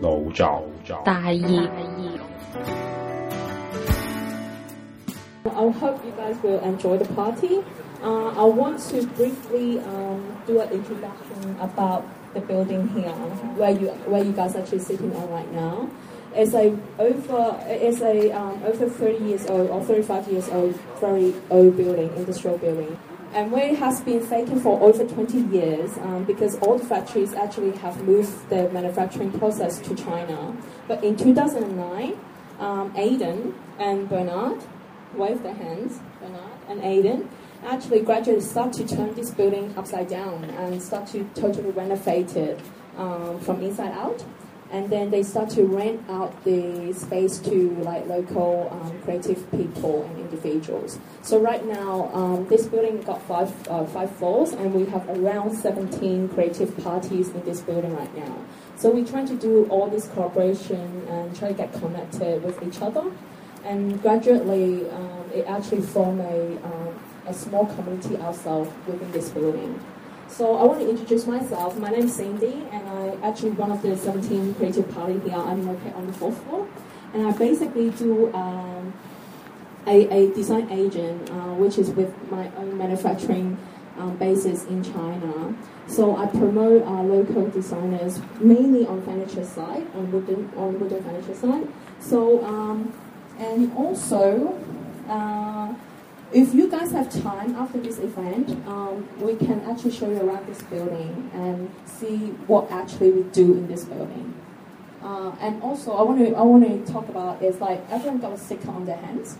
脑作大业。 I hope you guys will enjoy the party. Uh, I want to briefly um, do an introduction about the building here, where you where you guys actually sitting on right now. It's a over it's a um, over 30 years old or 35 years old, very old building, industrial building. And where it has been vacant for over 20 years um, because all the factories actually have moved their manufacturing process to China. But in 2009, um, Aiden and Bernard wave their hands, Bernard and Aiden, actually gradually start to turn this building upside down and start to totally renovate it um, from inside out. And then they start to rent out the space to like local um, creative people and individuals. So right now, um, this building got five uh, five floors, and we have around 17 creative parties in this building right now. So we're trying to do all this cooperation and try to get connected with each other and gradually um, it actually formed a, um, a small community ourselves within this building. So I want to introduce myself. My name is Cindy, and I actually one of the 17 creative party here. I'm located on the fourth floor, and I basically do um, a, a design agent, uh, which is with my own manufacturing um, basis in China. So I promote uh, local designers mainly on furniture side, on wooden on wooden furniture side. So um, and also, uh, if you guys have time after this event, um, we can actually show you around this building and see what actually we do in this building. Uh, and also, I want to I want to talk about is like everyone got a sticker on their hands,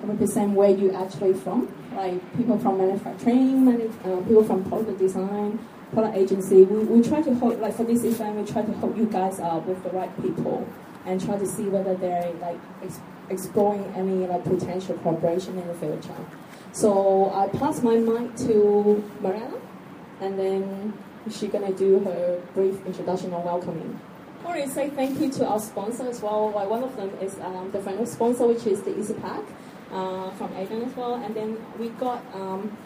and represent where you actually from. Like people from manufacturing, manu- uh, people from product design, product agency. We, we try to hold like for this event, we try to hook you guys up with the right people and try to see whether they're like exploring any like potential cooperation in the future. So I pass my mic to Mariana, and then she's gonna do her brief introduction and welcoming. I want to say thank you to our sponsor as well. Like one of them is um, the final sponsor, which is the Easy Pack uh, from Aiden as well, and then we got um,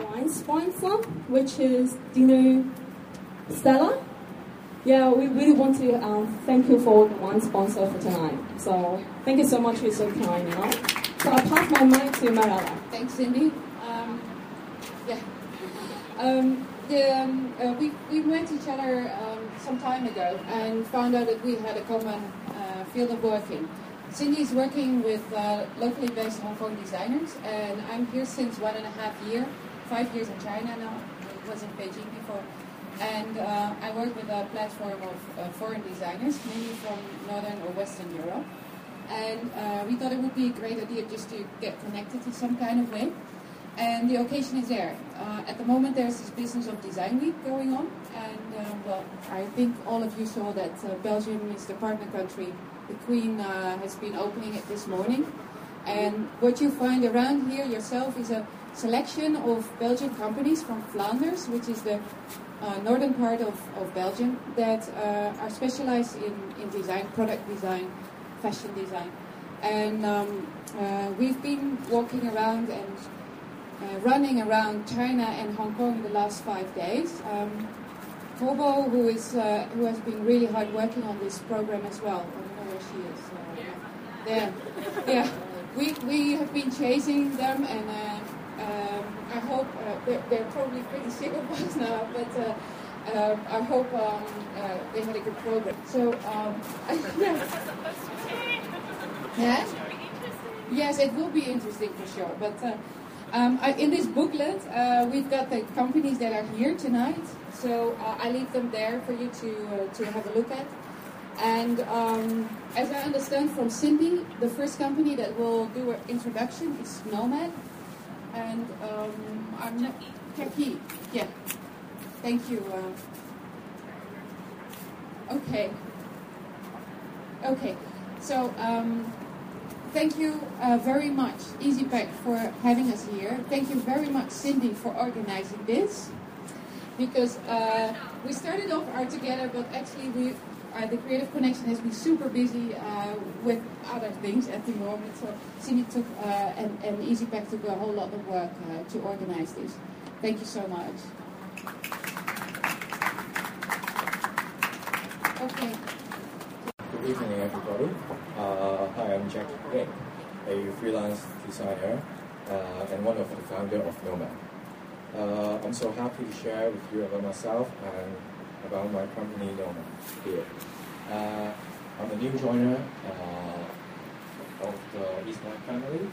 a wine sponsor, which is Dino Stella. Yeah, we really want to um, thank you for one sponsor for tonight. So thank you so much. You're so kind. You know? So I pass my mic to Marala. Thanks, Cindy. Um, yeah. Um, the, um, uh, we, we met each other um, some time ago and found out that we had a common uh, field of working. Cindy is working with uh, locally based Hong Kong designers, and I'm here since one and a half year, five years in China now. I was in Beijing before. And uh, I work with a platform of uh, foreign designers, mainly from Northern or Western Europe. And uh, we thought it would be a great idea just to get connected in some kind of way. And the occasion is there. Uh, at the moment, there's this business of Design Week going on. And uh, well, I think all of you saw that uh, Belgium is the partner country. The Queen has been opening it this morning. And what you find around here yourself is a selection of Belgian companies from Flanders, which is the uh, northern part of, of Belgium, that uh, are specialized in, in design, product design, fashion design. And um, uh, we've been walking around and uh, running around China and Hong Kong the last five days. Um, Hobo, who is uh, who has been really hard working on this program as well. I don't know where she is. Uh, there, yeah. We we have been chasing them, and I hope uh, they're, they're probably pretty sick of us now, but. Uh, uh, I hope um, uh, they had a good program. So, um, yes. Yes? It will be interesting for sure. But uh, um, I, in this booklet, uh, we've got the companies that are here tonight. So uh, I leave them there for you to to have a look at. And um, as I understand from Cindy, the first company that will do an introduction is Nomad. And um, I'm not Techie. Yeah. Thank you. Uh, okay. Okay. So. Um, Thank you uh, very much, EasyPack, for having us here. Thank you very much, Cindy, for organizing this. Because uh, we started off art together, but actually we, uh, the Creative Connection has been super busy uh, with other things at the moment. So Cindy took uh, and, and EasyPack took a whole lot of work uh, to organize this. Thank you so much. Okay. Good evening, everybody. Uh, hi, I'm Jack Ying, a freelance designer uh, and one of the founder of Nomad. I'm so happy to share with you about myself and about my company Nomad here. Uh, I'm a new joiner uh, of the Eastman family,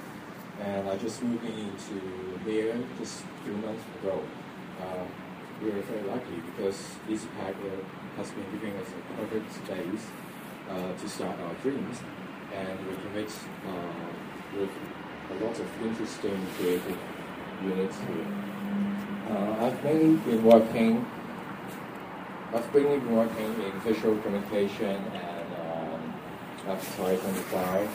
and I just moved into here just few months ago. Uh, we are very lucky because EasyPack uh, has been giving us a perfect space uh, to start our dreams, and we commit uh, with a lot of interesting creative units here. I've mainly been working. I've been working in visual communication and um, design.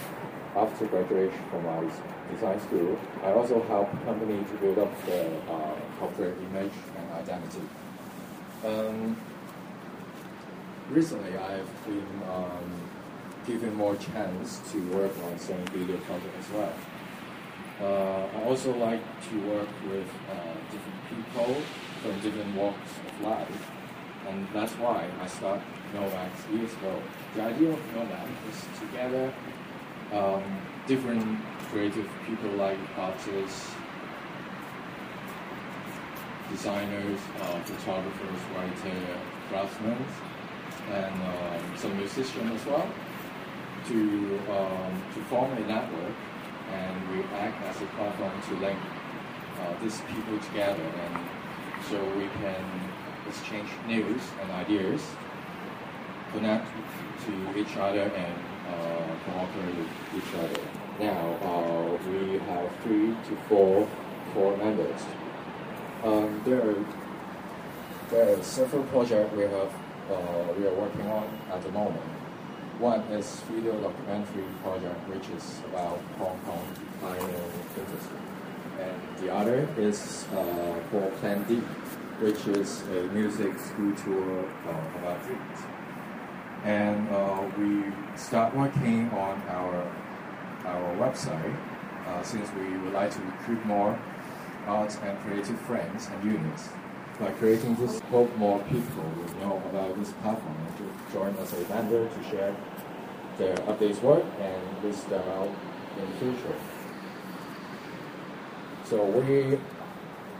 After graduation from my design school, I also help company to build up their uh, corporate image and identity. Um, recently, I've been um, given more chance to work on some video project as well. Uh, I also like to work with uh, different people from different walks of life, and that's why I started Nomad years ago. The idea of Nomad is to gather um, different creative people like artists, designers, uh, photographers, writers, craftsmen, and um, some musicians as well, to um, to form a network, and we act as a platform to link uh, these people together, and so we can exchange news and ideas, connect to each other, and uh, cooperate with each other. Now uh, we have three to four four members. Um, there are there are several projects we have uh, we are working on at the moment. One is video documentary project, which is about Hong Kong pioneer industry, and the other is uh, for Plan D, which is a music school tour uh, about dreams. And uh, we start working on our our website uh, since we would like to recruit more arts and creative friends and units. By creating this, hope more people will know about this platform and to join us as a vendor to share their updates work and list them out in the future. So we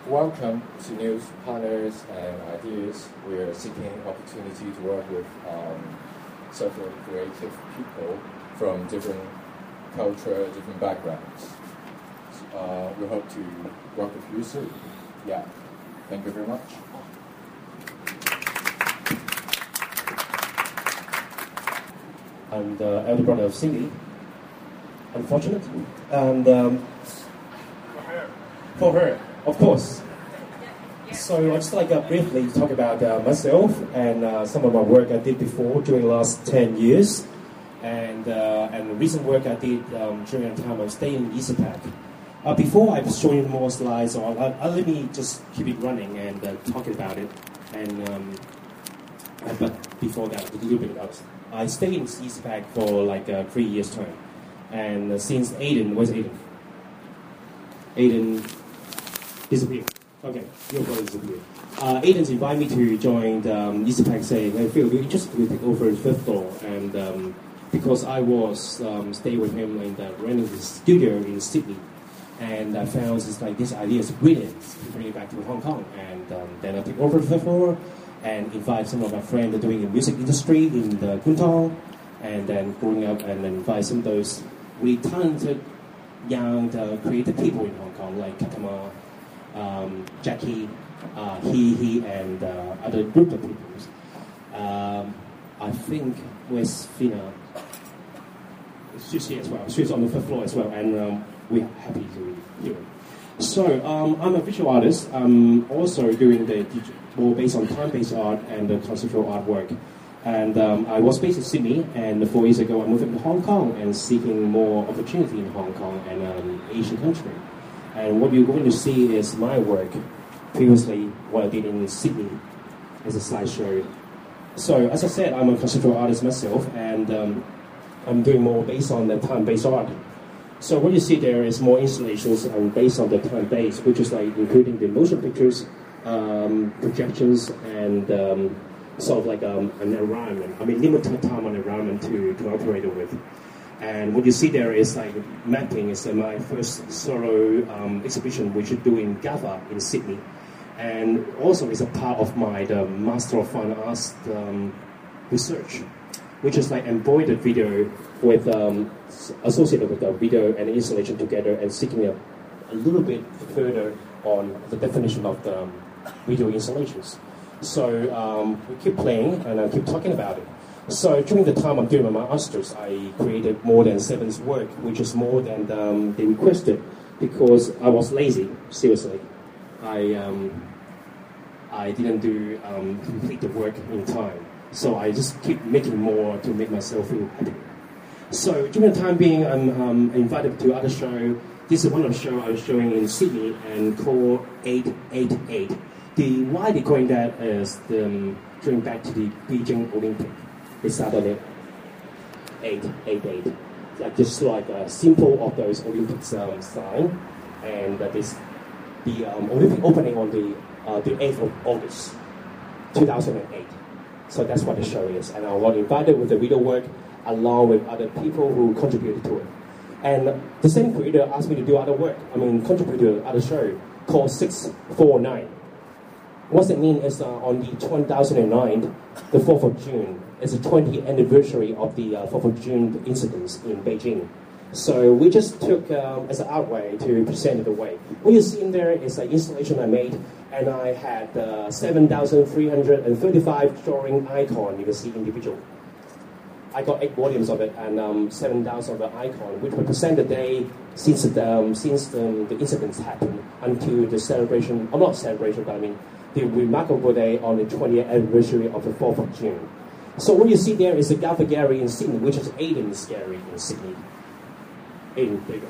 welcome to new partners and ideas. We are seeking opportunity to work with um, several creative people from different culture, different backgrounds. Uh, we hope to work with you soon. Yeah. Thank you very much. I'm the elder brother of Cindy. Unfortunate. And um, for her, of course. So I'd just like uh, briefly talk about uh, myself and uh, some of my work I did before during the last 10 years. And, uh, and the recent work I did um, during the time I stayed in EasyPack. Uh, before I show you more slides, or uh, uh, let me just keep it running and uh, talk about it. And um, but before that, a little bit about I stayed in EasyPack for like three years time, and since Aiden, where's Aiden? Aiden disappeared. Okay, your brother disappeared. Uh, Aiden's invited me to join um, EasyPack, saying I feel really just to take over the fifth floor, and um, because I was um, staying with him in the renting studio in Sydney and I found this like this idea is brilliant to bring it back to Hong Kong. And um, then I took over the fifth floor and invite some of my friends doing the music industry in the Kwun Tong, and then growing up and then invite some of those really talented young uh, creative people in Hong Kong like Katama, um, Jackie, uh, he, he, and uh, other group of people. Um, I think where's Fina? She's here as well. She's on the fifth floor as well, and um, we're happy to hear it. So um, I'm a visual artist. I'm also doing the more based on time-based art and the conceptual artwork. And um, I was based in Sydney, and four years ago I moved to Hong Kong and seeking more opportunity in Hong Kong and um, Asian country. And what you're going to see is my work previously, what I did in Sydney as a slideshow. So as I said, I'm a conceptual artist myself, and um, I'm doing more based on the time-based art. So what you see there is more installations and based on the time base, which is like including the motion pictures, um, projections, and um, sort of like um, an environment. I mean, limited time on environment to, to operate with. And what you see there is like mapping is uh, my first solo um, exhibition, which is doing GAFA in Sydney. And also is a part of my the Master of Fine Arts um, research, which is like embroidered video with um, associated with the video and installation together and seeking a, a little bit further on the definition of the um, video installations. So um, we keep playing and I keep talking about it. So during the time I'm doing my master's, I created more than seven work, which is more than um, they requested because I was lazy. Seriously, I um, I didn't do um, complete the work in time. So I just keep making more to make myself feel happy. So during the time being, I'm um, invited to other show. This is one of the show I was showing in Sydney and called 888. The why they calling that is the, um, going back to the Beijing Olympic. They started it 888. Like just like a symbol of those Olympics um, sign, and uh, this the um, Olympic opening on the uh, the 8th of August, 2008. So that's what the show is, and I was invited with the video work along with other people who contributed to it. And the same creator asked me to do other work. I mean, contribute to other show called 649. What it mean is uh, on the 2009, the 4th of June, is the 20th anniversary of the uh, 4th of June incidents in Beijing. So we just took um, as an outway to present the way. What you see in there is an installation I made, and I had uh, 7,335 drawing icon you can see individual. I got eight volumes of it and um, 7,000 of the icon, which represent the day since the, um, since the, the incidents happened until the celebration, or not celebration, but I mean the remarkable day on the 20th anniversary of the 4th of June. So what you see there is the GAFA Gallery in Sydney, which is Aiden's gallery in Sydney. Aiden, go.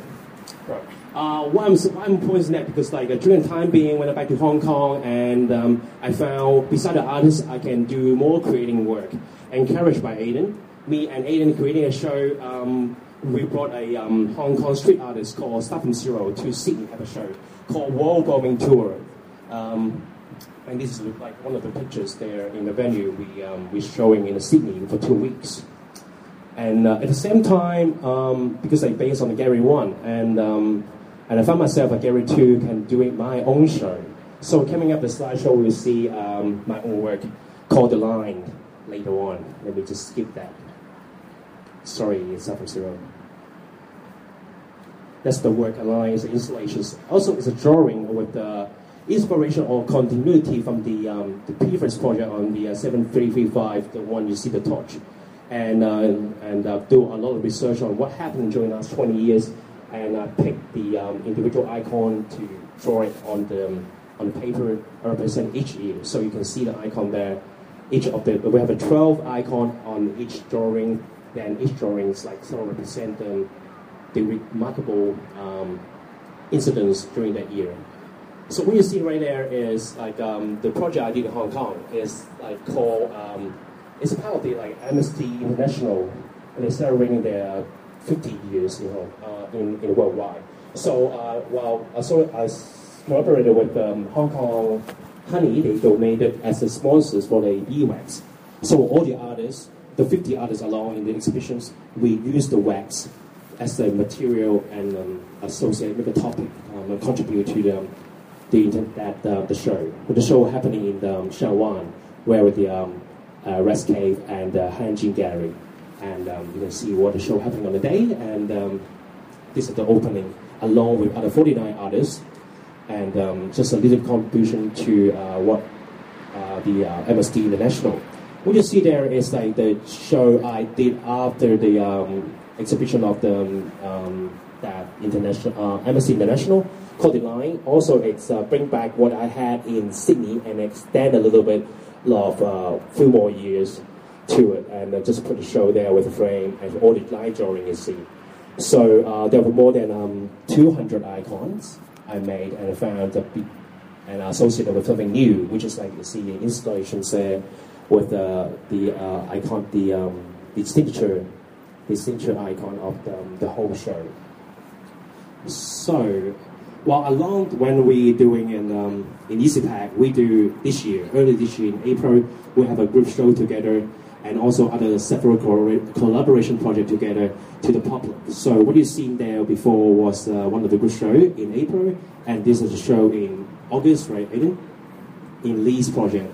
Right. Uh, why I'm, why I'm pointing that because like during the time being when I back to Hong Kong and um, I found beside the artists I can do more creating work. Encouraged by Aiden, me and Aiden creating a show. Um, we brought a um, Hong Kong street artist called From Zero to Sydney have a show called World Going Tour. Um, and this is like one of the pictures there in the venue we um, we're showing in Sydney for two weeks. And uh, at the same time, um, because I based on the Gallery One, and um, and I found myself at Gary Two and doing my own show. So coming up the slideshow, we'll see um, my own work called The Line later on. Let me just skip that. Sorry, it's up zero. That's the work alliance installations. Also, it's a drawing with the inspiration or continuity from the, um, the previous project on the uh, 7335, the one you see the torch, and, uh, and uh, do a lot of research on what happened during the last 20 years, and uh, pick the um, individual icon to draw it on the, um, on the paper represent each year. So you can see the icon there. Each of the, we have a 12 icon on each drawing, then each drawing is like sort of represent the, the remarkable um, incidents during that year. So what you see right there is like um, the project I did in Hong Kong is like called um, it's a of the like Amnesty International, and they're celebrating their 50 years, you know, uh, in in worldwide. So uh, while I so I collaborated with um, Hong Kong Honey, they donated as the sponsors for the e-wax. So all the artists, the 50 artists along in the exhibitions, we use the wax as the material and um, associate with the topic um, and contribute to the the that uh, the show. The show happening in um, Shawan, where the um, uh, Rest Cave and uh, Hanjin Gallery, and um, you can see what the show happening on the day. And um, this is the opening, along with other 49 artists, and um, just a little contribution to what the Amnesty International. What you see there is like the show I did after the um, exhibition of the um, that international uh, International called line. Also, it's uh, bring back what I had in Sydney and extend a little bit of uh, few more years to it, and uh, just put the show there with a frame and all the line drawing you see. So uh, there were more than um, 200 icons I made and I found and associated with something new, which is like you see the installations there with uh, the uh, icon, the um, the signature, the signature icon of the, um, the whole show. So Well, along when we doing in um, in EasyPack, we do this year, early this year in April, we have a group show together and also other several collaboration project together to the public. So what you've seen there before was uh, one of the group show in April, and this is a show in August, right, Aiden? In Lee's project.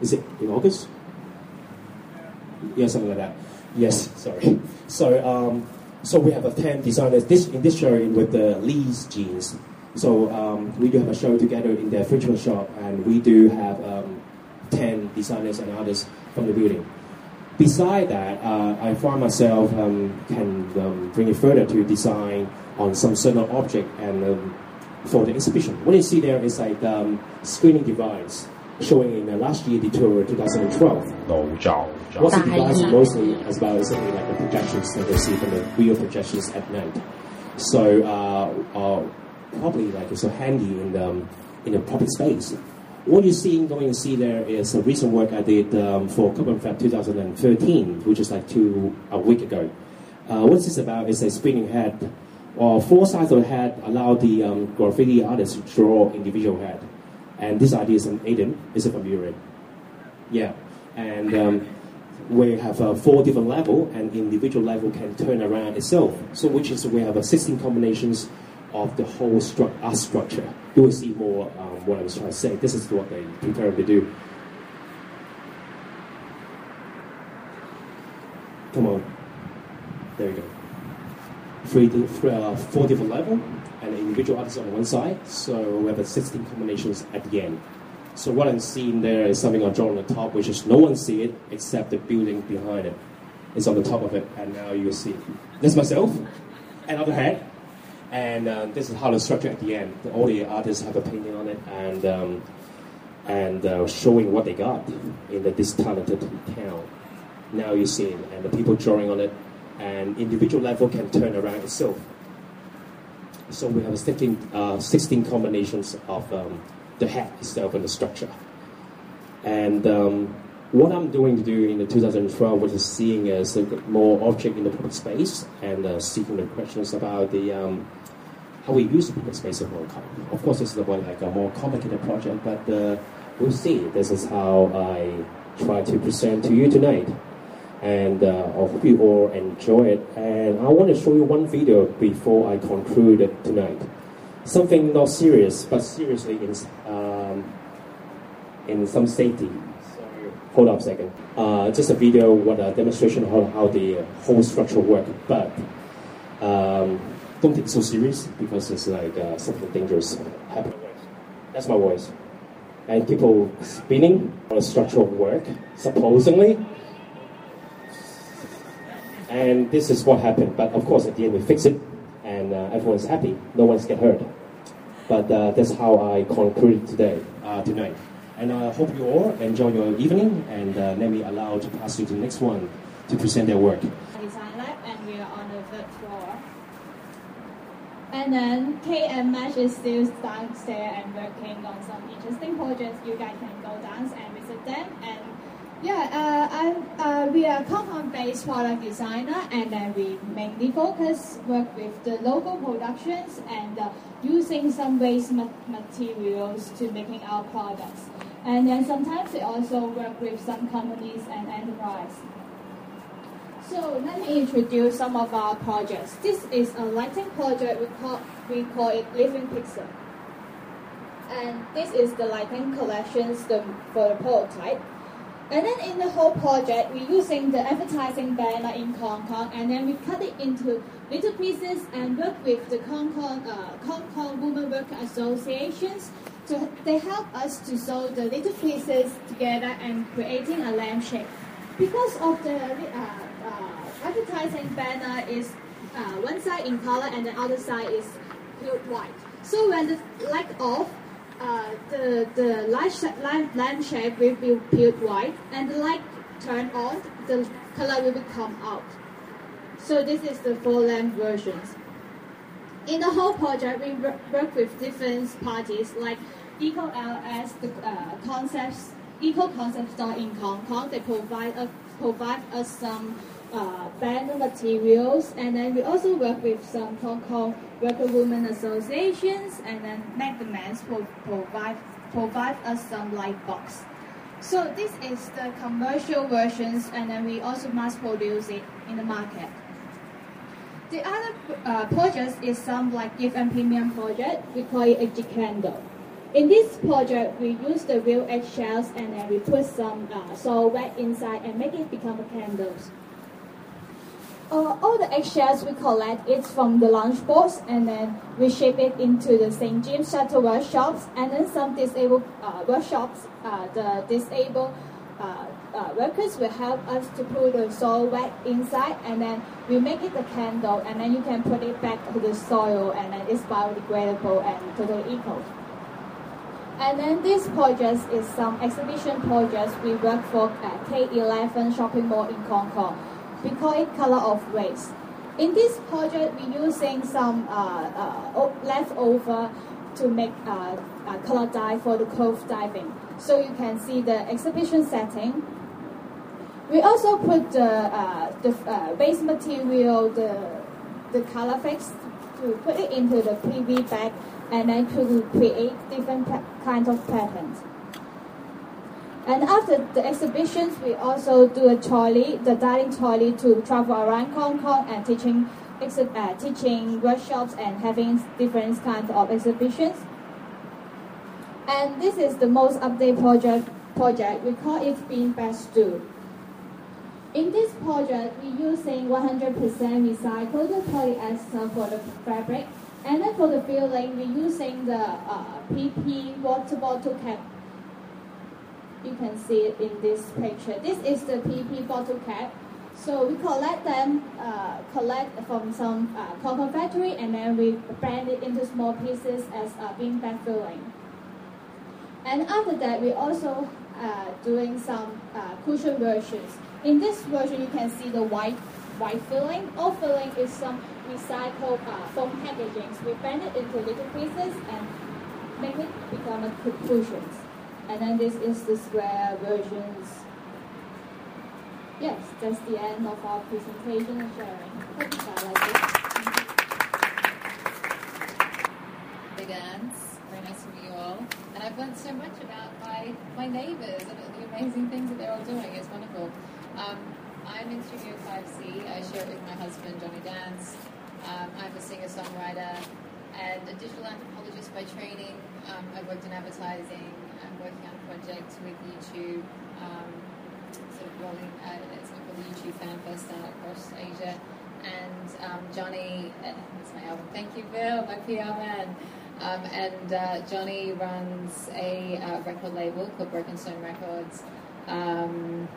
Is it in August? Yeah, something like that. Yes, sorry. So, um, so we have a 10 designers this, in this show with the Lee's jeans. So um, we do have a show together in their virtual shop, and we do have um, 10 designers and others from the building. Beside that, uh, I find myself um, can um, bring it further to design on some certain object and um, for the exhibition. What you see there is like um, screening device showing in the last year tour 2012. What's the device mostly as well as something like the projections that they see from the real projections at night. So uh, uh, probably like so handy in the, in the public space. What you're seeing, going to see there is a recent work I did um, for Carbon Fab 2013, which is like two a week ago. Uh, what this is about is a spinning head, or four sides of the head allow the um, graffiti artist to draw individual head. And this idea is an Aiden, is from Europe? Yeah, and um, we have uh, four different level, and individual level can turn around itself. So which is we have uh, 16 combinations of the whole stru- art structure. You will see more um, what I was trying to say. This is what they prepare to do. Come on. There you go. Three, uh, four different level and individual artists on one side. So we have 16 combinations at the end. So what I'm seeing there is something I draw on the top, which is no one see it except the building behind it. It's on the top of it, and now you see. This myself, another head, and uh, this is how the structure at the end. All the artists have a painting on it and um, and uh, showing what they got in the, this talented town. Now you see it, and the people drawing on it, and individual level can turn around itself. So we have 16, uh, 16 combinations of um, the head itself and the structure. And um, what I'm doing to do in the 2012 was seeing as more object in the public space and uh, seeking the questions about the um, how we use the public space of Hong Kong. Of course, this is more, like a more complicated project, but uh, we'll see. This is how I try to present to you tonight. And uh, I hope you all enjoy it. And I want to show you one video before I conclude tonight. Something not serious, but seriously in, um, in some safety. Hold on a second. Uh, just a video, what a demonstration of how the whole structure work. But um, don't take it so serious because it's like uh, something dangerous happening. That's my voice. And people spinning on a structural work, supposedly. And this is what happened. But of course, at the end, we fix it, and uh, everyone's happy. No one's get hurt. But uh, that's how I conclude today, uh, tonight. And I hope you all enjoy your evening, and uh, let me allow to pass you to the next one to present their work. Design lab, and we are on the third floor. And then Kate and Mesh is still downstairs and working on some interesting projects. You guys can go down and visit them. And yeah, uh, I'm, uh, we are compound-based product designer, and then we mainly focus work with the local productions and uh, using some waste ma- materials to making our products. And then sometimes we also work with some companies and enterprise. So let me introduce some of our projects. This is a lighting project, we call, we call it Living Pixel. And this is the lighting collections the, for the prototype. And then in the whole project, we're using the advertising banner in Hong Kong, and then we cut it into little pieces and work with the Hong Kong, uh, Hong Kong Women Worker Associations. So they help us to sew the little pieces together and creating a lamp shape. Because of the uh, uh, advertising banner is uh, one side in color and the other side is white. So when the light off, uh, the the light, lamp shape will be pure white, and the light turn on, the color will come out. So this is the four lamp versions. In the whole project, we work with different parties like Eco LS, the uh, concepts, Eco Concept Store in Hong Kong. They provide us provide us some uh, banner materials, and then we also work with some Hong Kong worker women associations, and then men pro- provide provide us some light box. So this is the commercial versions, and then we also mass produce it in the market. The other uh, project is some like gift and premium project. We call it Egg Candle. In this project, we use the real eggshells and then we put some uh, soil wet inside and make it become a candles. Uh, all the eggshells we collect it from the lunch box and then we ship it into the St. James Shuttle workshops and then some disabled uh, workshops, uh, the disabled uh, uh, workers will help us to put the soil wet inside and then we make it a candle and then you can put it back to the soil and then it's biodegradable and totally eco. And then this project is some exhibition projects we work for at K11 shopping mall in Hong Kong. We call it Color of Waste. In this project, we're using some uh, uh, leftover to make uh, color dye for the clothes diving. So you can see the exhibition setting. We also put the, uh, the uh, base material, the, the color fix, to put it into the PV bag and then to create different kinds of patterns. And after the exhibitions, we also do a trolley, the dining trolley, to travel around Hong Kong and teaching, uh, teaching workshops and having different kinds of exhibitions. And this is the most updated project. Project we call it Bean Best Do. In this project, we're using 100% recycled polyester for the fabric and then for the filling, we're using the uh, PP water bottle cap. You can see it in this picture. This is the PP bottle cap. So we collect them, uh, collect from some uh, factory, and then we brand it into small pieces as uh, bean bag filling. And after that, we also uh, doing some uh, cushion versions. In this version, you can see the white white filling. All filling is some recycled uh, foam packaging. We bend it into little pieces and make it become a cushions. And then this is the square versions. Yes, that's the end of our presentation and sharing. Hope you like it. Hey dance. Very nice to meet you all. And I've learned so much about my, my neighbors and the amazing things that they're all doing. It's wonderful. Um, I'm in Studio 5C. I share it with my husband, Johnny Dance. Um, I'm a singer-songwriter and a digital anthropologist by training. Um, I've worked in advertising. I'm working on a project with YouTube, um, sort of rolling out it's called YouTube Fan Fest across Asia. And um, Johnny, uh, that's my album. Thank you, Bill, my PR man. Um, and uh, Johnny runs a uh, record label called Broken Stone Records. Um,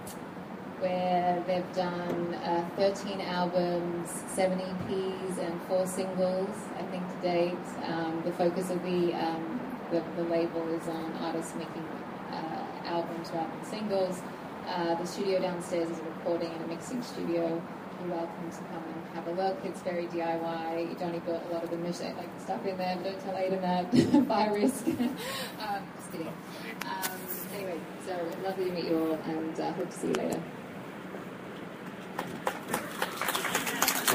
where they've done uh, 13 albums, 7 EPs, and four singles, I think, to date. Um, the focus of the, um, the, the, label is on artists making uh, albums rather than singles. Uh, the studio downstairs is a recording and a mixing studio. You're welcome to come and have a look. It's very DIY. Johnny built a lot of the like stuff in there, don't tell Aiden that. Fire risk. um, just kidding. Um, anyway, so lovely to meet you all, and uh, hope to see you later.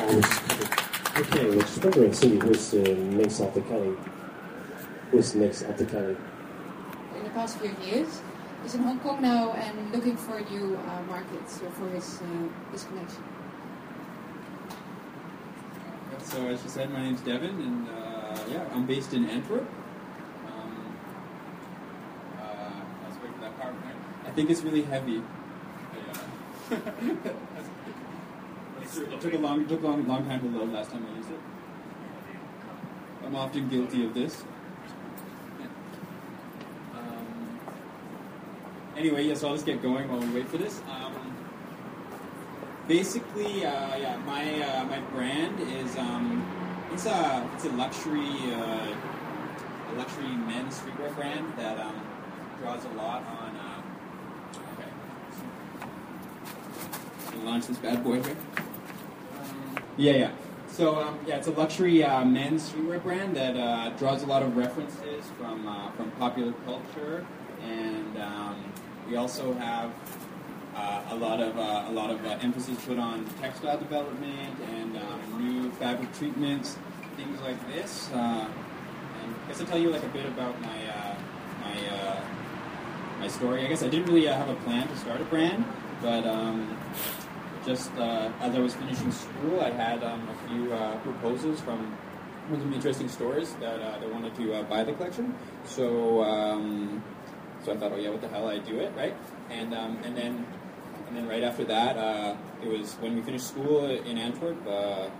Okay, we're just wondering, Cindy, who's uh, next after Kelly? Who's next after Kelly? In the past few years, he's in Hong Kong now and looking for new uh, markets for his uh, his connection. So as you said, my name's Devin, and uh, yeah, I'm based in Antwerp. Um, uh, I was waiting for that PowerPoint. I think it's really heavy. Yeah. It took a long, took a long, long time to load last time I used it. I'm often guilty of this. Um, anyway, yeah, so I'll just get going while we wait for this. Um, basically, uh, yeah, my uh, my brand is um, it's a it's a luxury uh, a luxury men's streetwear brand that um, draws a lot on. Uh, okay, launch this bad boy here. Yeah, yeah. So um, yeah, it's a luxury uh, men's streetwear brand that uh, draws a lot of references from uh, from popular culture, and um, we also have uh, a lot of uh, a lot of uh, emphasis put on textile development and um, new fabric treatments, things like this. And I guess I'll tell you like a bit about my my my story. I guess I didn't really have a plan to start a brand, but um, just uh, as I was finishing school, I had um, a few uh, proposals from some interesting stores that uh, they wanted to uh, buy the collection. So um, so I thought, oh yeah, what the hell, I do it, right? And um, and then and then right after that, uh, it was when we finished school in Antwerp. Uh,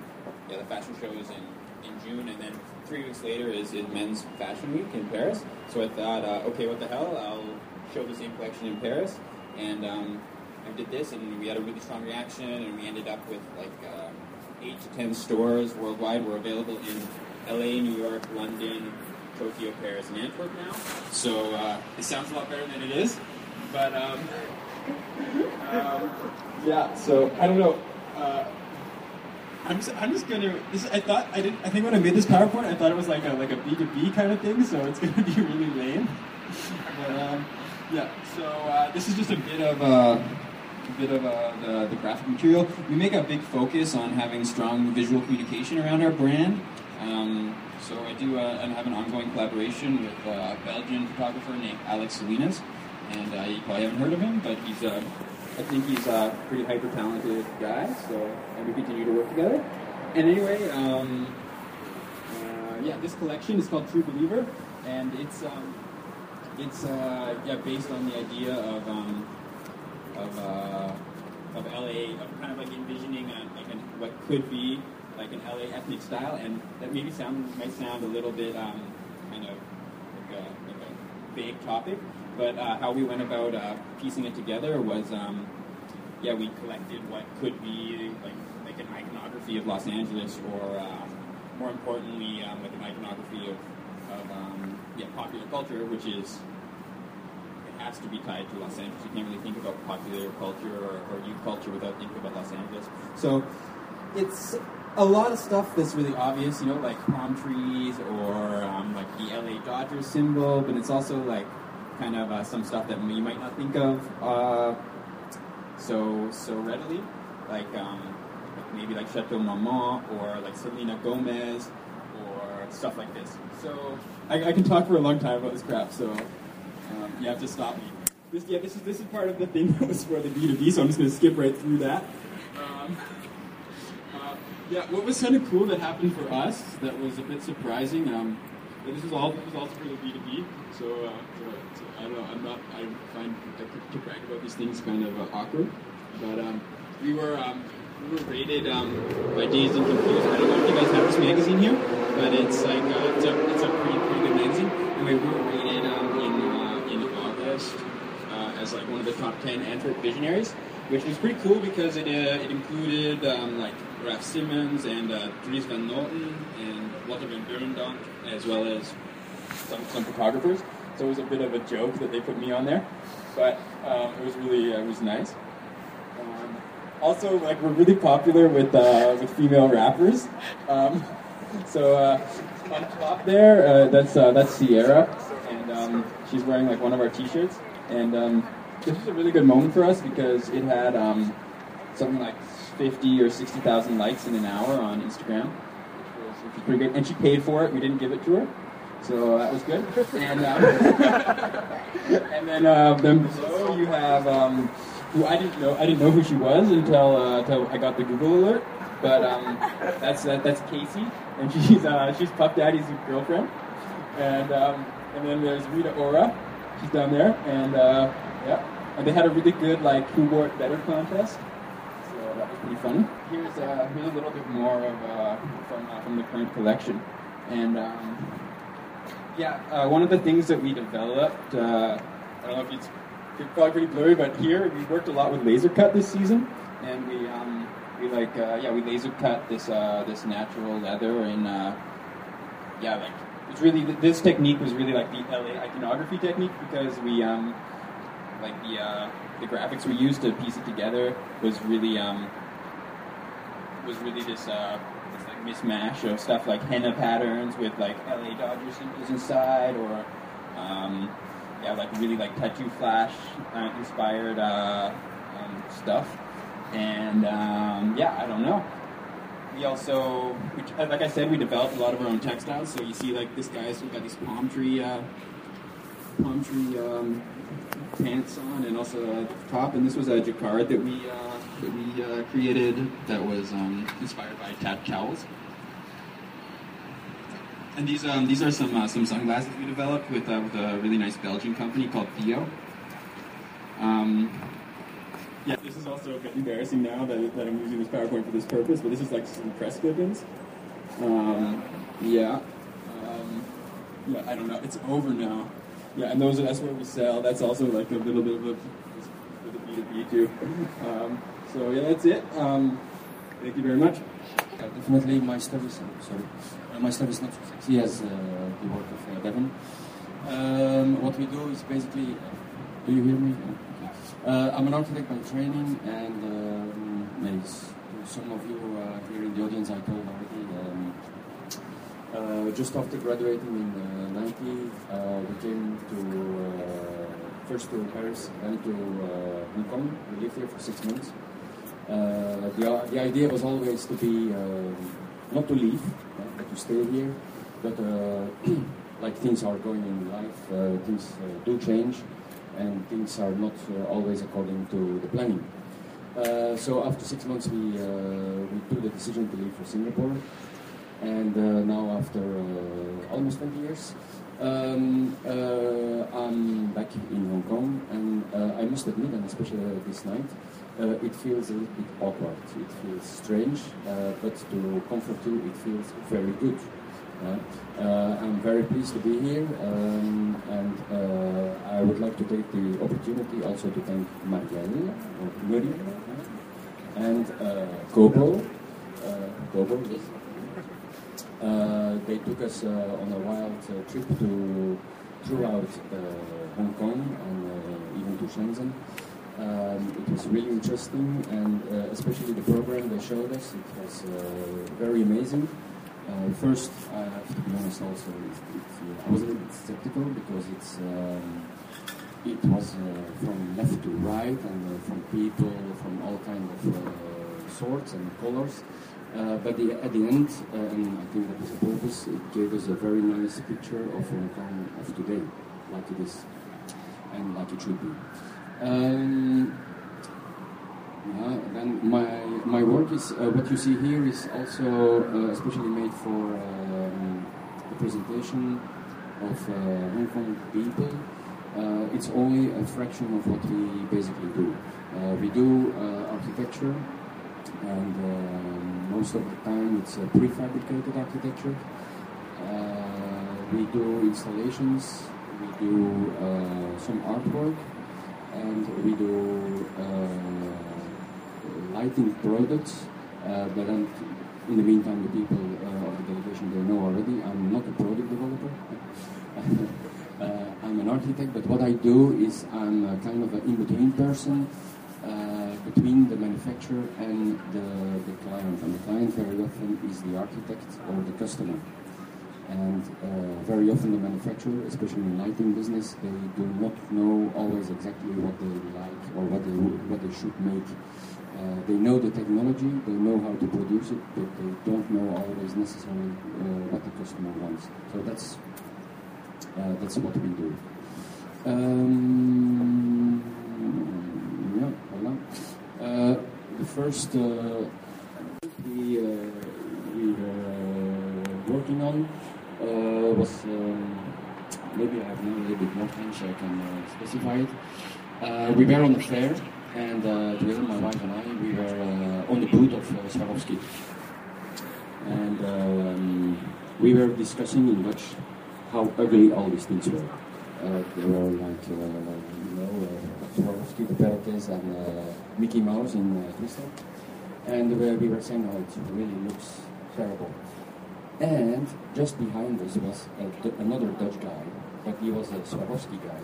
yeah, the fashion show is in, in June, and then three weeks later is in Men's Fashion Week in Paris. So I thought, okay, what the hell, I'll show the same collection in Paris, and um, I did this, and we had a really strong reaction, and we ended up with like um, eight to ten stores worldwide. We're available in LA, New York, London, Tokyo, Paris, and Antwerp now. So uh, it sounds a lot better than it is, but um, um, yeah. So I don't know. Uh, I'm just, I'm just gonna. This, I thought I didn't. I think when I made this PowerPoint, I thought it was like a like a B two B kind of thing. So it's gonna be really lame. But um, yeah. So uh, this is just a bit of uh, bit of uh, the, the graphic material. We make a big focus on having strong visual communication around our brand. Um, so I do uh, have an ongoing collaboration with uh, a Belgian photographer named Alex Salinas, and uh, you probably haven't heard of him, but he's uh, I think he's a pretty hyper talented guy. So and we continue to work together. And anyway, um, uh, yeah, this collection is called True Believer, and it's um, it's uh, yeah based on the idea of um, of uh, of LA of kind of like envisioning a, like an, what could be like an LA ethnic style, and that maybe sound might sound a little bit um, kind of like a, like a vague topic, but uh, how we went about uh, piecing it together was um, yeah we collected what could be like like an iconography of Los Angeles, or um, more importantly um, like an iconography of of um, yeah popular culture, which is has to be tied to Los Angeles. You can't really think about popular culture or, or youth culture without thinking about Los Angeles. So it's a lot of stuff that's really obvious, you know, like palm trees or um, like the LA Dodgers symbol, but it's also like kind of uh, some stuff that you might not think of uh, so so readily, like, um, like maybe like Chateau Marmont or like Selena Gomez or stuff like this. So I, I can talk for a long time about this crap. So um, you have to stop me. This, yeah, this is this is part of the thing that was for the B two B. So I'm just going to skip right through that. Um, uh, yeah, what was kind of cool that happened for us that was a bit surprising. Um, this is all this was also for the B two B. So, uh, so, so I don't know. I'm not. I find to, brag about these things kind of uh, awkward. But um, we were um, we were rated um, by Dazed and Confused. I don't know if you guys have this magazine here, but it's like uh, it's a it's a pretty pretty good magazine. Anyway, we were rated um, in uh, in August uh, as like one of the top ten Antwerp visionaries, which was pretty cool because it uh, it included um, like Raf Simons and uh, Dries Van Noten and Walter Van Beirendonck, as well as some, some photographers. So it was a bit of a joke that they put me on there, but um, it was really uh, it was nice. Um, also, like we're really popular with uh, with female rappers. Um, so uh, on top there, uh, that's uh, that's Sierra, and um, she's wearing like one of our T-shirts. And um, this was a really good moment for us because it had um, something like 50 or 60,000 likes in an hour on Instagram, which was, which was pretty good. And she paid for it. We didn't give it to her. So that was good. And, um, and then, uh, then below you have um, who I didn't know. I didn't know who she was until uh, until I got the Google alert. But um, that's that, that's Cassie, and she's uh, she's Puff Daddy's girlfriend. And um, and then there's Rita Ora. She's down there, and uh, yeah. And they had a really good like who wore it better contest. So that was pretty funny. Here's uh, here's a little bit more of uh, from uh, from the current collection, and. Um, yeah, uh, one of the things that we developed, uh, I don't know if it's it's probably pretty blurry, but here we worked a lot with laser cut this season, and we um, we like uh, yeah we laser cut this this natural leather and yeah like it's really this technique was really like the LA iconography technique because we um, like the uh, the graphics we used to piece it together was really um, was really this uh, this like mismatch of stuff like henna patterns with like LA Dodger symbols inside, or um, yeah, like really like tattoo flash uh, inspired uh, um, stuff. And um, yeah, I don't know. We also, we, like I said, we developed a lot of our own textiles. So you see, like this guy's got these palm tree, uh, palm tree um, pants on, and also a top. And this was a jacquard that we uh, that we uh, created that was um, inspired by tat cowls. And these um, these are some uh, some sunglasses we developed with uh, with a really nice Belgian company called Theo. Um, yeah, this is also a bit embarrassing now that, that I'm using this PowerPoint for this purpose, but this is like some press clippings. Um, yeah. Um, yeah, I don't know. It's over now. Yeah, and those are, that's where we sell. That's also like a little bit of a for the B2B too. Um, so yeah, that's it. Um, thank you very much. Uh, definitely my service, uh, sorry, uh, my service not so sexy as uh, the work of uh, Devon. Um, what we do is basically, do you hear me? Uh, I'm an architect by training, and um, some of you uh, here in the audience, I told already. Um, uh, just after graduating in uh, 90, uh, we came to uh, first to Paris, then to uh, Hong Kong. We lived here for six months. Uh, the, the idea was always to be um not to leave, uh, but to stay here. But uh, like things are going in life, things do change, and things are not always according to the planning. So after six months, we we took the decision to leave for Singapore, and uh, now after uh, almost 20 years, um, uh, I'm back in Hong Kong, and I must admit, and especially this night, it feels a little bit awkward. It feels strange, but to comfort you, it feels very good. Uh, I'm very pleased to be here, um, and uh, I would like to take the opportunity also to thank Marielle, or and uh, Gobo. Uh, Gobo, yes. They took us uh, on a wild uh, trip to throughout uh, Hong Kong and even to Shenzhen. Um, it was really interesting, and uh, especially the program they showed us. It was uh, very amazing. Uh, first, I have to be honest. Also, it, it, I was a little bit skeptical because it's um, it was from left to right and from people from all kinds of sorts and colors. Uh, but the, at the end, uh, and I think that was the purpose, it gave us a very nice picture of Hong Kong of today, like it is, and like it should be. Um, yeah, then my my work is uh, what you see here is also uh, especially made for um, the presentation of uh, Hong Kong people. Uh, it's only a fraction of what we basically do. We do architecture, and um, most of the time it's a prefabricated architecture. Uh, we do installations, we do uh, some artwork, and we do uh, lighting products. But then, in the meantime, the people of the delegation they know already. I'm not a product developer. I'm an architect, but what I do is I'm kind of an in-between person uh, between the manufacturer and the, the client. And the client very often is the architect or the customer. And uh, very often the manufacturer, especially in lighting business, they do not know always exactly what they like or what they what they should make. Uh, they know the technology, they know how to produce it, but they don't know always necessarily uh, what the customer wants. So that's uh, that's what we do. Um, yeah, first uh, we uh, we were working on uh, was um, maybe I have now a little bit more time so I can uh, specify it. Uh, we were on a fair, and uh, together my wife and I we were uh, on the booth of uh, Swarovski, and um, we were discussing in Dutch how ugly all these things were. Uh, they were like, uh, you know, uh, The Perkins, and uh, Mickey Mouse in uh, Crystal. And uh, we were saying, oh, it really looks terrible. And just behind us was a, another Dutch guy, but he was a Swarovski guy.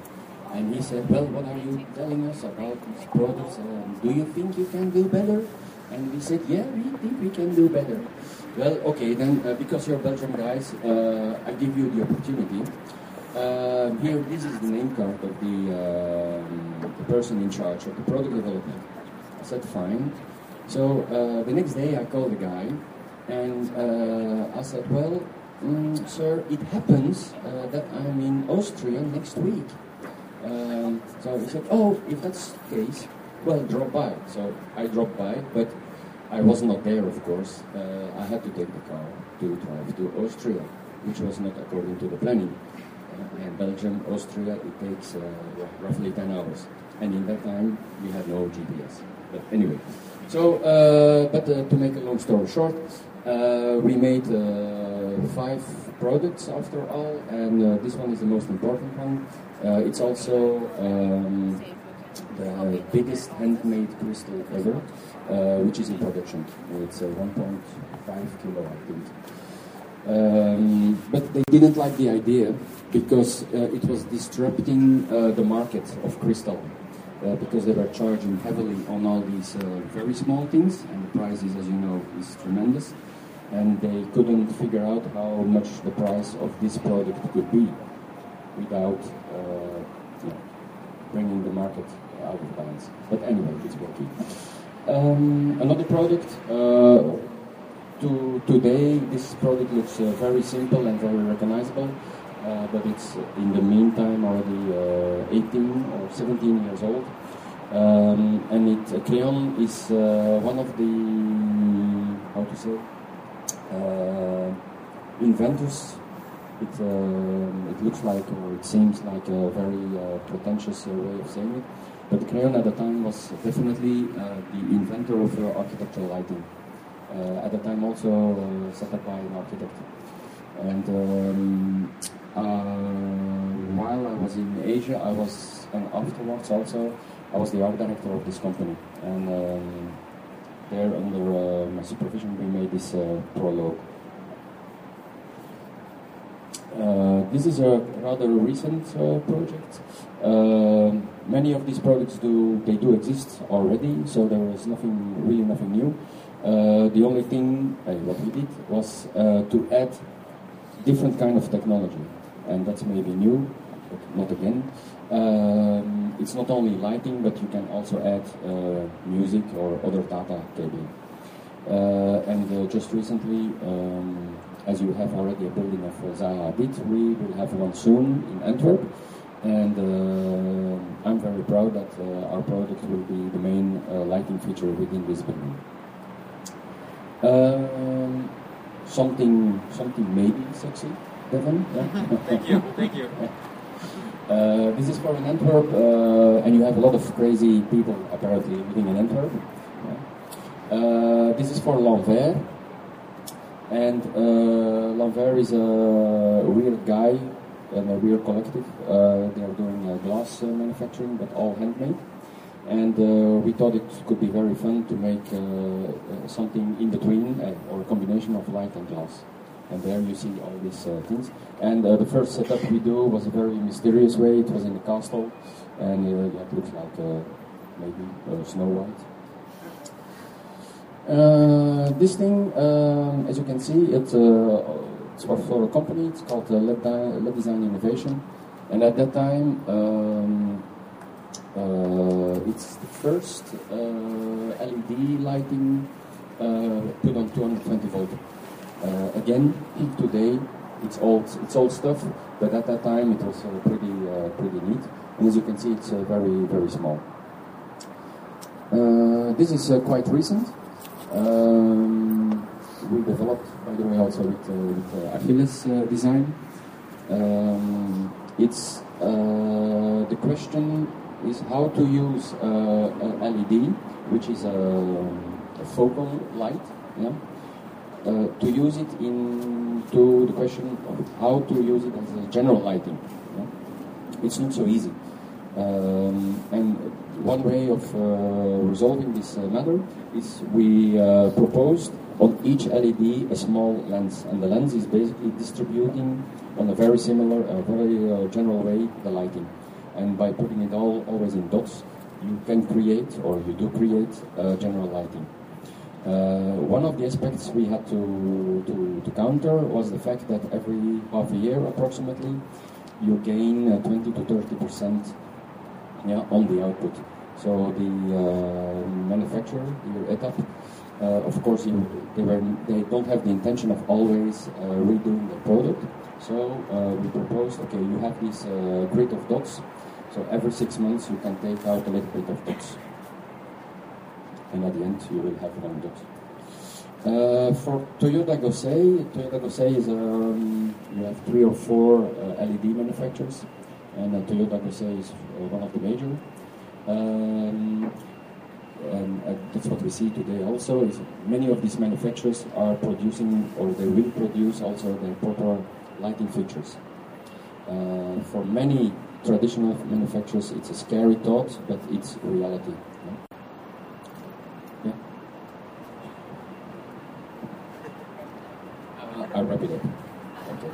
And he said, well, what are you telling us about these products? Um, do you think you can do better? And we said, yeah, we think we can do better. Well, okay, then uh, because you're Belgian guys, uh, I give you the opportunity. Uh, here, this is the name card of the, um, the person in charge of the product development. I said, fine. So uh, the next day I called the guy and uh, I said, well, mm, sir, it happens uh, that I'm in Austria next week. Um, so he said, oh, if that's the case, well, drop by. So I dropped by, but I was not there, of course. I had to take the car to drive to Austria, which was not according to the planning. Uh, Belgium, Austria, it takes uh, roughly 10 hours. And in that time, we had no GPS. But anyway, so, uh, but to make a long story short, we made five products after all, and this one is the most important one. It's also um, the biggest handmade crystal ever, uh, which is in production. It's uh, 1.5 kilo, I think. Um, but they didn't like the idea because uh, it was disrupting uh, the market of crystal. Uh, because they were charging heavily on all these uh, very small things, and the prices, as you know, is tremendous. And they couldn't figure out how much the price of this product could be without uh, bringing the market out of balance. But anyway, it's working. Um, another product. Uh, to today, this product looks very simple and very recognizable, uh, but it's in the meantime already uh, 18 or 17 years old. Um, and it, uh, Kreon is uh, one of the, how to say, inventors. It, um, it looks like, or it seems like a very pretentious way of saying it, but Kreon at the time was definitely the inventor of architectural lighting. Uh, at the time also uh, set up by an architect. And um, while I was in Asia, I was, and afterwards also, I was the art director of this company. And um, there, under uh, my supervision, we made this uh, Prologe. Uh, this is a rather recent uh, project. Um many of these products do they do exist already, so there is nothing really nothing new. Uh, the only thing uh, what we did was uh, to add different kind of technology, and that's maybe new, but not again. Um, it's not only lighting, but you can also add uh, music or other data cabling. Uh, and uh, just recently, um, as you have already a building of uh, Zaha Hadid, we will have one soon in Antwerp. And uh, I'm very proud that uh, our product will be the main lighting feature within this building. Um, something, something maybe sexy, Devon? Yeah? Thank you, thank you. Uh, this is for in Antwerp, uh, and you have a lot of crazy people apparently living in Antwerp. Yeah. Uh, this is for L'Envers, and uh, L'Envers is a weird guy and a weird collective. Uh, they are doing uh, glass uh, manufacturing, but all handmade. And uh, we thought it could be very fun to make uh, uh, something in between, uh, or a combination of light and glass. And there you see all these uh, things. And uh, the first setup we do was a very mysterious way. It was in the castle, and uh, yeah, it looks like uh, maybe uh, Snow White. Uh, this thing, um, as you can see, it's, uh, it's for, a company. It's called LED Design Innovation, and at that time, um, it's the first LED lighting put on 220 volt. Uh, again, today it's old, it's old stuff, but at that time it was uh, pretty, uh, pretty neat. And as you can see, it's uh, very, very small. Uh, this is uh, quite recent. Um, we developed, by the way, also with, with Achilles design. Um, it's the question is how to use LED, which is a, a focal light, yeah, to use it in to the question of how to use it as a general lighting. Yeah? It's not so easy. Um, and one way of uh, resolving this uh, matter is we uh, proposed on each LED a small lens, and the lens is basically distributing on a very similar, uh, very uh, general way the lighting. And by putting it all always in dots, you can create, or you do create, uh, general lighting. Uh, one of the aspects we had to, to, to counter was the fact that every half a year approximately you gain uh, 20 to 30 percent yeah, on the output. So the uh, manufacturer, your ETAP, uh, of course, you, they, were, they don't have the intention of always uh, redoing the product. So uh, we proposed, okay, you have this grid of dots. So every six months you can take out a little bit of dots. And at the end you will have one dot. Uh, for Toyoda Gosei, Toyoda Gosei is um, you have three or four uh, LED manufacturers, and uh, Toyoda Gosei is uh, one of the major. Um, and uh, that's what we see today. Also, is many of these manufacturers are producing, or they will produce, also their proper lighting fixtures. Uh, for many traditional manufacturers, it's a scary thought, but it's reality. Yeah. Uh, I'll wrap it up. Okay.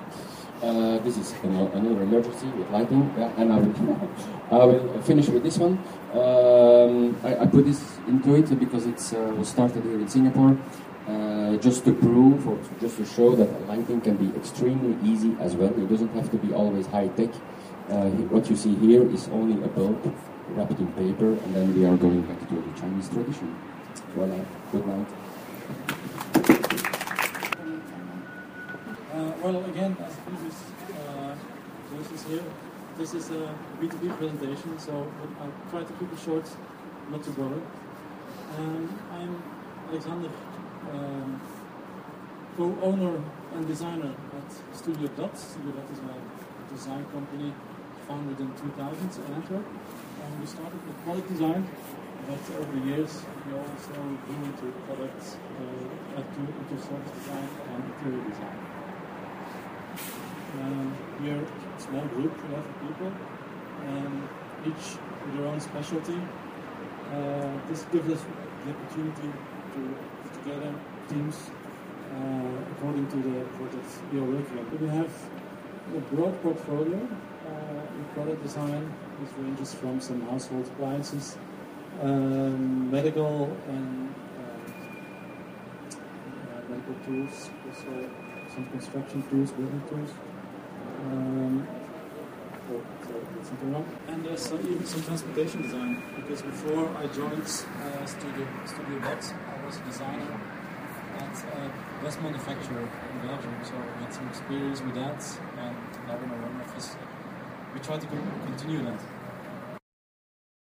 Uh, this is ano- another emergency with lighting, and I will, I will finish with this one. Um, I, I put this into it because it uh, was started here in Singapore, uh, just to prove or to- just to show that lighting can be extremely easy as well. It doesn't have to be always high tech. Uh, what you see here is only a bulb wrapped in paper, and then we are going back to the Chinese tradition. Voila. Good night. Uh, well, again, as previous uh, versions here, this is a B2B presentation, so I'll try to keep it short, not to boring. Um, I'm Alexander, um, co-owner and designer at Studio Dot. Studio Dot is a design company founded in 2000 in Antwerp. And we started with product design, but over the years we also grew into products, uh, into, into service design and interior design. Um, we are a small group, 11 people, and each with their own specialty. Uh, this gives us the opportunity to put together teams uh, according to the projects we are working on. We have a broad portfolio uh, in product design. This ranges from some household appliances, um, medical and uh, uh, medical tools, also some construction tools, building tools. Um, something wrong. And there's uh, even some transportation design because before I joined uh, Studio Studio Bots, I was a designer at a bus manufacturer in Belgium, so I had some experience with that. And now in our own office, we try to continue that.